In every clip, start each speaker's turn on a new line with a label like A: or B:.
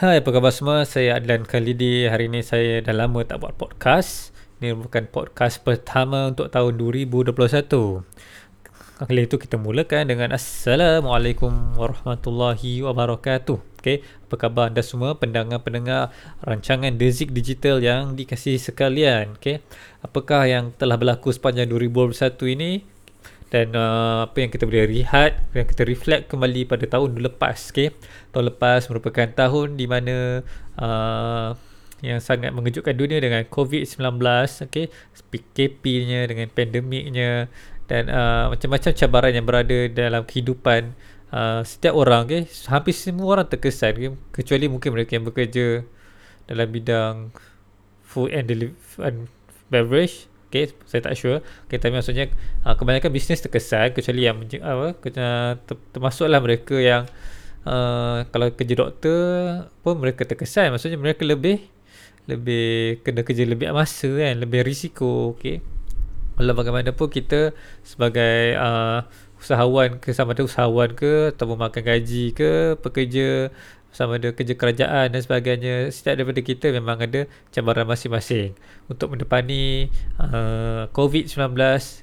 A: Hai, apa khabar semua? Saya Adlan Khalidi. Hari ini saya dah lama tak buat podcast. Ini merupakan podcast pertama untuk tahun 2021. Kali itu kita mulakan dengan Assalamualaikum warahmatullahi wabarakatuh. Okay, apa khabar anda semua pendengar-pendengar rancangan Dezik Digital yang dikasihi sekalian? Okay, apakah yang telah berlaku sepanjang 2021 ini? Dan uh, apa yang kita boleh lihat yang kita reflect kembali pada tahun lepas okey tahun lepas merupakan tahun di mana uh, yang sangat mengejutkan dunia dengan COVID-19 okey PKP-nya dengan pandemiknya dan uh, macam-macam cabaran yang berada dalam kehidupan uh, setiap orang okey hampir semua orang terkesan okay? kecuali mungkin mereka yang bekerja dalam bidang food and and beverage Okay, saya tak sure. Okay, tapi maksudnya uh, kebanyakan bisnes terkesan kecuali yang apa, uh, ter, termasuklah mereka yang uh, kalau kerja doktor pun mereka terkesan. Maksudnya mereka lebih lebih kena kerja lebih masa kan, lebih risiko. Okay. Walau bagaimanapun kita sebagai uh, usahawan ke sama ada usahawan ke atau makan gaji ke pekerja sama ada kerja kerajaan dan sebagainya. Setiap daripada kita memang ada cabaran masing-masing untuk mendepani uh, COVID-19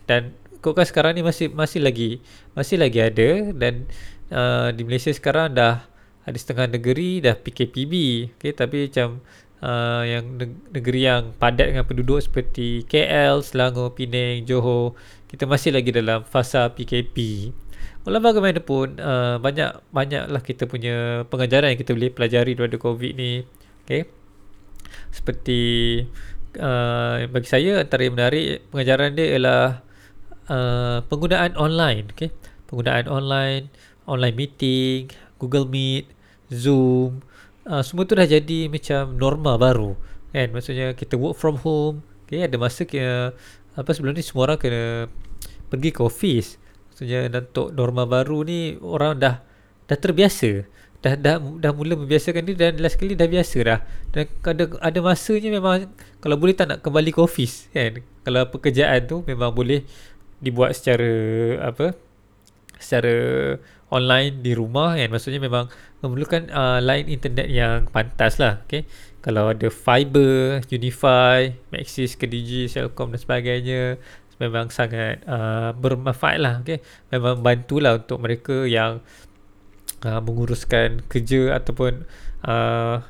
A: dan kok sekarang ni masih masih lagi masih lagi ada dan uh, di Malaysia sekarang dah ada setengah negeri dah PKPB okay, tapi macam uh, yang negeri yang padat dengan penduduk seperti KL, Selangor, Penang, Johor kita masih lagi dalam fasa PKP Walau bagaimanapun uh, banyak banyaklah kita punya pengajaran yang kita boleh pelajari daripada COVID ni. Okay. Seperti uh, bagi saya antara yang menarik pengajaran dia ialah uh, penggunaan online. Okay. Penggunaan online, online meeting, Google Meet, Zoom. Uh, semua tu dah jadi macam norma baru. Kan? Maksudnya kita work from home. Okay. Ada masa kena, apa sebelum ni semua orang kena pergi ke office. Maksudnya untuk norma baru ni orang dah dah terbiasa. Dah dah dah mula membiasakan diri dan last kali dah biasa dah. Dan ada ada masanya memang kalau boleh tak nak kembali ke office kan. Kalau pekerjaan tu memang boleh dibuat secara apa? secara online di rumah kan. Maksudnya memang memerlukan uh, line internet yang pantas lah. Okay. Kalau ada fiber, Unify, Maxis, Kedigi, Cellcom dan sebagainya memang sangat uh, bermanfaat lah okay? memang bantulah untuk mereka yang uh, menguruskan kerja ataupun uh,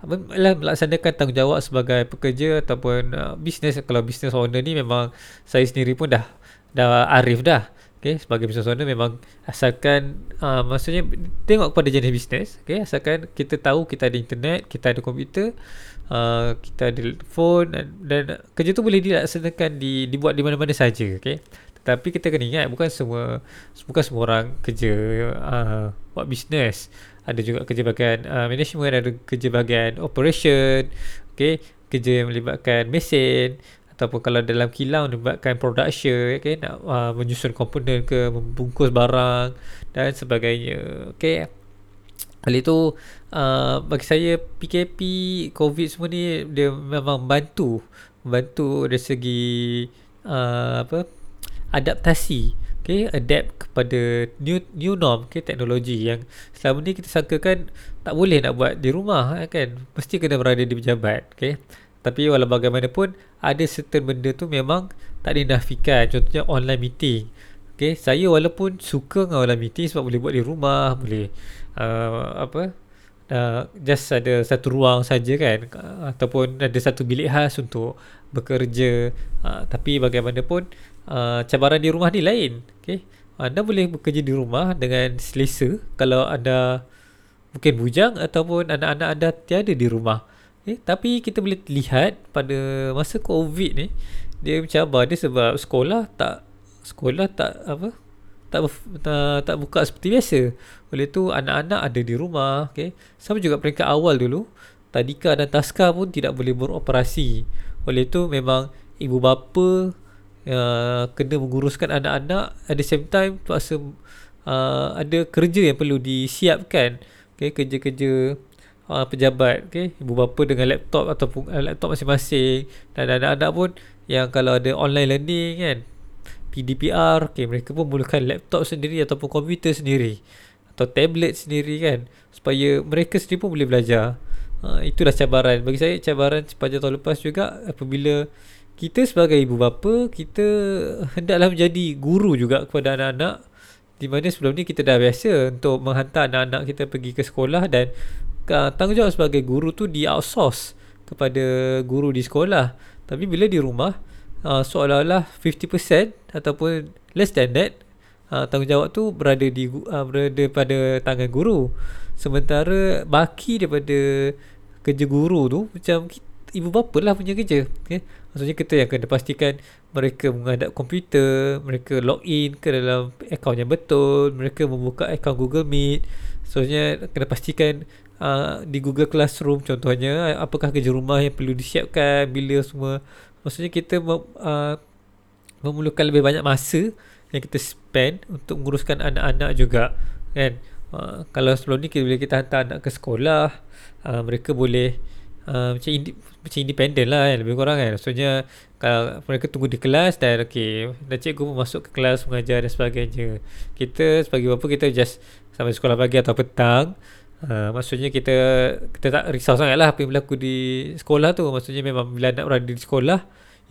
A: melaksanakan tanggungjawab sebagai pekerja ataupun uh, bisnes kalau bisnes owner ni memang saya sendiri pun dah dah arif dah okay? sebagai bisnes owner memang asalkan uh, maksudnya tengok kepada jenis bisnes okay? asalkan kita tahu kita ada internet kita ada komputer uh, kita ada phone dan, dan kerja tu boleh dilaksanakan di dibuat di mana-mana saja okey tetapi kita kena ingat bukan semua bukan semua orang kerja uh, buat bisnes ada juga kerja bahagian uh, management ada kerja bahagian operation okey kerja yang melibatkan mesin ataupun kalau dalam kilang melibatkan production okey nak uh, menyusun komponen ke membungkus barang dan sebagainya okey Hal itu uh, bagi saya PKP COVID semua ni dia memang bantu bantu dari segi uh, apa adaptasi okay adapt kepada new new norm okay teknologi yang selama ni kita sangkakan tak boleh nak buat di rumah eh, kan. Mesti kena berada di pejabat okay. Tapi walau bagaimanapun ada certain benda tu memang tak dinafikan. Contohnya online meeting. Okay saya walaupun suka dengan online meeting sebab boleh buat di rumah boleh uh, apa uh, just ada satu ruang saja kan uh, ataupun ada satu bilik khas untuk bekerja. Uh, tapi bagaimanapun uh, cabaran di rumah ni lain. Okey anda boleh bekerja di rumah dengan selesa kalau anda mungkin bujang ataupun anak-anak anda tiada di rumah okay? tapi kita boleh lihat pada masa covid ni dia mencabar dia sebab sekolah tak sekolah tak apa tak, tak tak buka seperti biasa. Oleh tu anak-anak ada di rumah, okey. Sama juga peringkat awal dulu, tadika dan taska pun tidak boleh beroperasi. Oleh tu memang ibu bapa uh, kena menguruskan anak-anak at the same time terpaksa uh, ada kerja yang perlu disiapkan. Okey, kerja-kerja uh, pejabat, okey. Ibu bapa dengan laptop ataupun uh, laptop masing-masing. Dan anak-anak pun yang kalau ada online learning kan PDPR okay, mereka pun memerlukan laptop sendiri ataupun komputer sendiri atau tablet sendiri kan? Supaya mereka sendiri pun boleh belajar. Uh, itulah cabaran. Bagi saya cabaran sepanjang tahun lepas juga apabila kita sebagai ibu bapa kita hendaklah menjadi guru juga kepada anak-anak. Di mana sebelum ni kita dah biasa untuk menghantar anak-anak kita pergi ke sekolah dan uh, tanggungjawab sebagai guru tu di outsource kepada guru di sekolah. Tapi bila di rumah uh, seolah-olah 50% ataupun less than that uh, tanggungjawab tu berada di uh, berada pada tangan guru. Sementara baki daripada kerja guru tu macam ibu bapa lah punya kerja okay? maksudnya kita yang kena pastikan mereka menghadap komputer mereka log in ke dalam akaun yang betul mereka membuka akaun Google Meet. Maksudnya kena pastikan uh, di Google Classroom contohnya apakah kerja rumah yang perlu disiapkan bila semua. Maksudnya kita uh, memerlukan lebih banyak masa yang kita spend untuk menguruskan anak-anak juga kan? Uh, kalau sebelum ni kita, bila kita hantar anak ke sekolah uh, mereka boleh uh, macam indi, macam independent lah kan? Lebih kurang kan? Maksudnya kalau mereka tunggu di kelas dan okay dan cikgu pun masuk ke kelas mengajar dan sebagainya. Kita sebagai bapa kita just sampai sekolah pagi atau petang Uh, maksudnya kita kita tak risau sangat lah apa yang berlaku di sekolah tu. Maksudnya memang bila anak berada di sekolah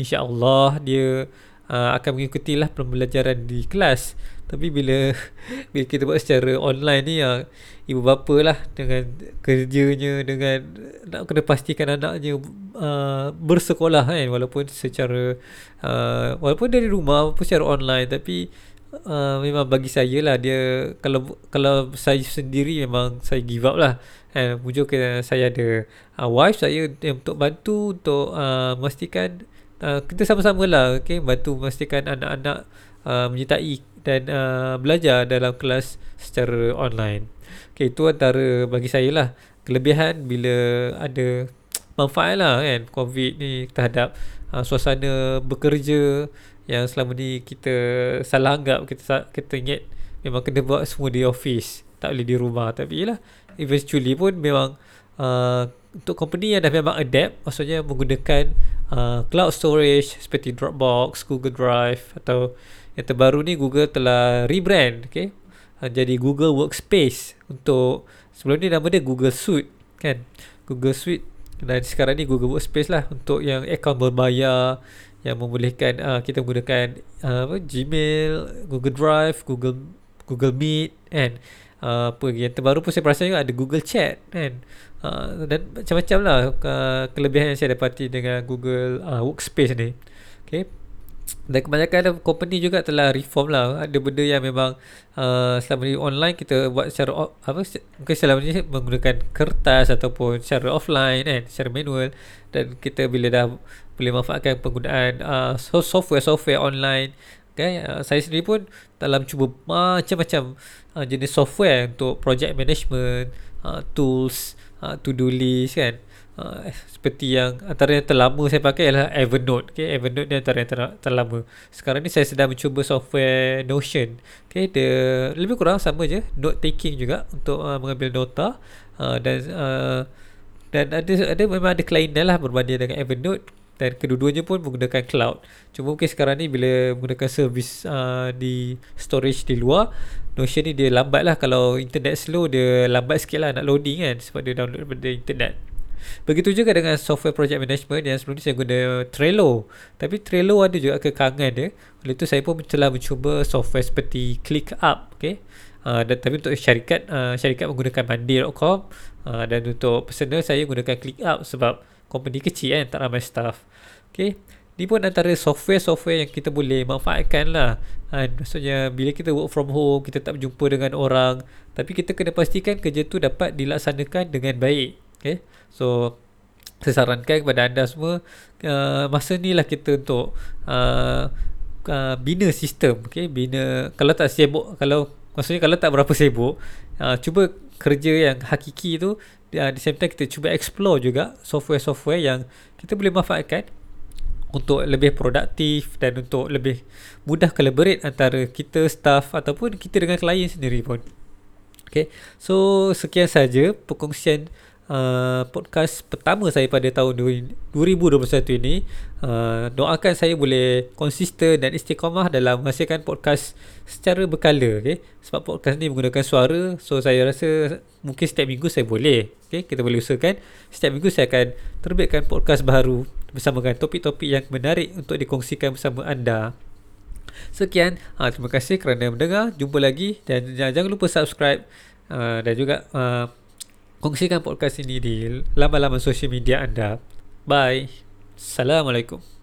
A: insyaAllah dia uh, akan mengikuti lah pembelajaran di kelas. Tapi bila bila kita buat secara online ni yang ibu bapa lah dengan kerjanya dengan nak kena pastikan anaknya uh, bersekolah kan. Walaupun secara uh, walaupun dari rumah walaupun secara online tapi uh, memang bagi saya lah dia kalau kalau saya sendiri memang saya give up lah. Eh, muncul ke saya ada uh, wife saya yang untuk bantu untuk uh, memastikan uh, kita sama-sama lah okay, bantu memastikan anak-anak uh, menyertai dan uh, belajar dalam kelas secara online. Okay, itu antara bagi saya lah kelebihan bila ada manfaat lah kan covid ni terhadap uh, suasana bekerja yang selama ni kita salah anggap kita kita ingat memang kena buat semua di office tak boleh di rumah tapi yalah eventually pun memang uh, untuk company yang dah memang adapt maksudnya menggunakan uh, cloud storage seperti Dropbox, Google Drive atau yang terbaru ni Google telah rebrand okay? uh, jadi Google Workspace untuk sebelum ni nama dia Google Suite kan Google Suite dan sekarang ni Google Workspace lah untuk yang akaun berbayar yang membolehkan uh, kita menggunakan uh, apa Gmail, Google Drive, Google Google Meet kan. Uh, apa yang terbaru pun saya perasan juga ada Google Chat kan. Uh, dan macam-macam lah uh, kelebihan yang saya dapati dengan Google uh, Workspace ni. Okay dan kebanyakan company juga telah reform lah ada benda yang memang uh, selama ni online kita buat secara apa mungkin selama ni menggunakan kertas ataupun secara offline kan secara manual dan kita bila dah boleh manfaatkan penggunaan uh, software-software online. Kan? Uh, saya sendiri pun dalam cuba macam-macam uh, jenis software untuk project management uh, tools uh, to do list kan? Uh, seperti yang antara yang terlama saya pakai ialah Evernote okay? Evernote ni antara yang ter, terlama. Sekarang ni saya sedang mencuba software Notion okay? dia lebih kurang sama je note taking juga untuk uh, mengambil nota. Uh, dan uh, dan ada ada memang ada kelainan lah berbanding dengan Evernote dan kedua-duanya pun menggunakan cloud cuma mungkin sekarang ni bila menggunakan servis uh, di storage di luar Notion ni dia lambat lah kalau internet slow dia lambat sikit lah nak loading kan sebab dia download daripada internet Begitu juga dengan software project management yang sebelum ni saya guna Trello. Tapi Trello ada juga kekangan dia. Oleh itu saya pun telah mencuba software seperti ClickUp. Okay. Uh, dan tapi untuk syarikat uh, syarikat menggunakan Monday.com uh, dan untuk personal saya gunakan ClickUp sebab company kecil kan tak ramai staff. Okay. Ni pun antara software-software yang kita boleh manfaatkan lah ha, Maksudnya bila kita work from home Kita tak berjumpa dengan orang Tapi kita kena pastikan kerja tu dapat dilaksanakan dengan baik Okay So saya sarankan kepada anda semua uh, masa ni lah kita untuk uh, uh, bina sistem okay? bina kalau tak sibuk kalau maksudnya kalau tak berapa sibuk uh, cuba kerja yang hakiki tu uh, di same time kita cuba explore juga software-software yang kita boleh manfaatkan untuk lebih produktif dan untuk lebih mudah collaborate antara kita staff ataupun kita dengan klien sendiri pun okay? so sekian saja perkongsian uh, podcast pertama saya pada tahun 2021 ini. Uh, doakan saya boleh konsisten dan istiqamah dalam menghasilkan podcast secara berkala. Okay? Sebab podcast ni menggunakan suara. So saya rasa mungkin setiap minggu saya boleh. Okay? Kita boleh usahakan. Setiap minggu saya akan terbitkan podcast baru bersama dengan topik-topik yang menarik untuk dikongsikan bersama anda. Sekian, ha, terima kasih kerana mendengar. Jumpa lagi dan jangan lupa subscribe uh, dan juga uh, kongsikan podcast ini di laman-laman sosial media anda. Bye. Assalamualaikum.